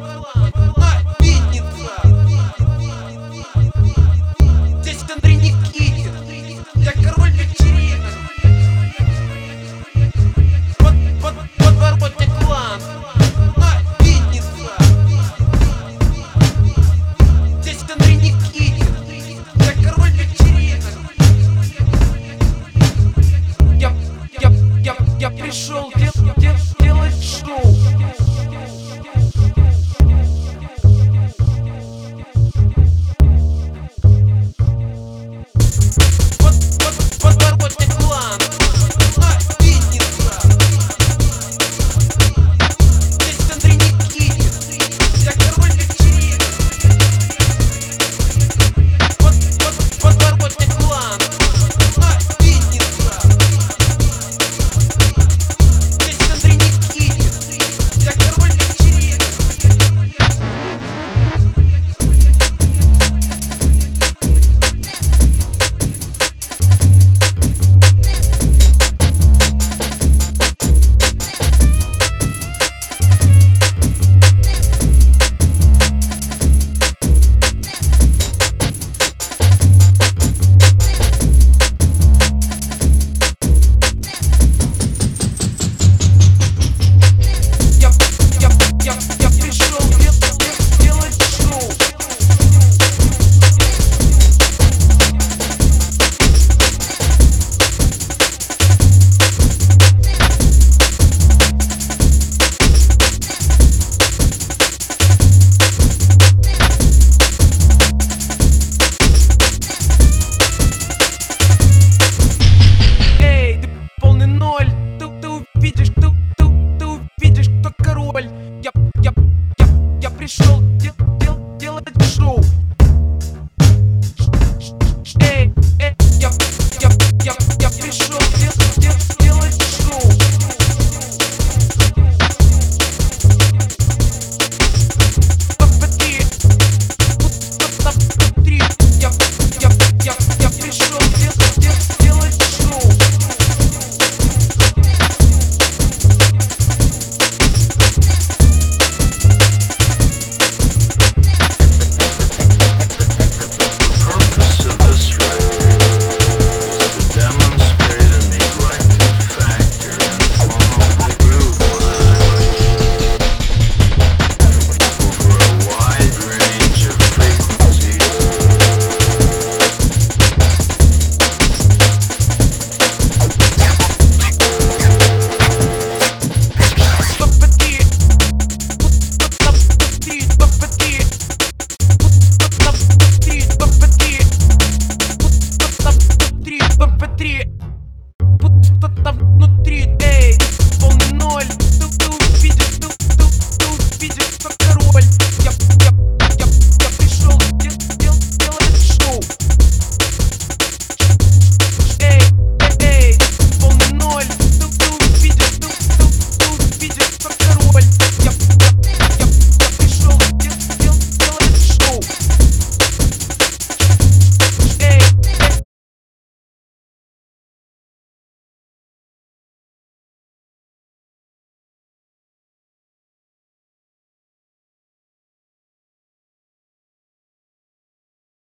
one. knowledge true. Patria.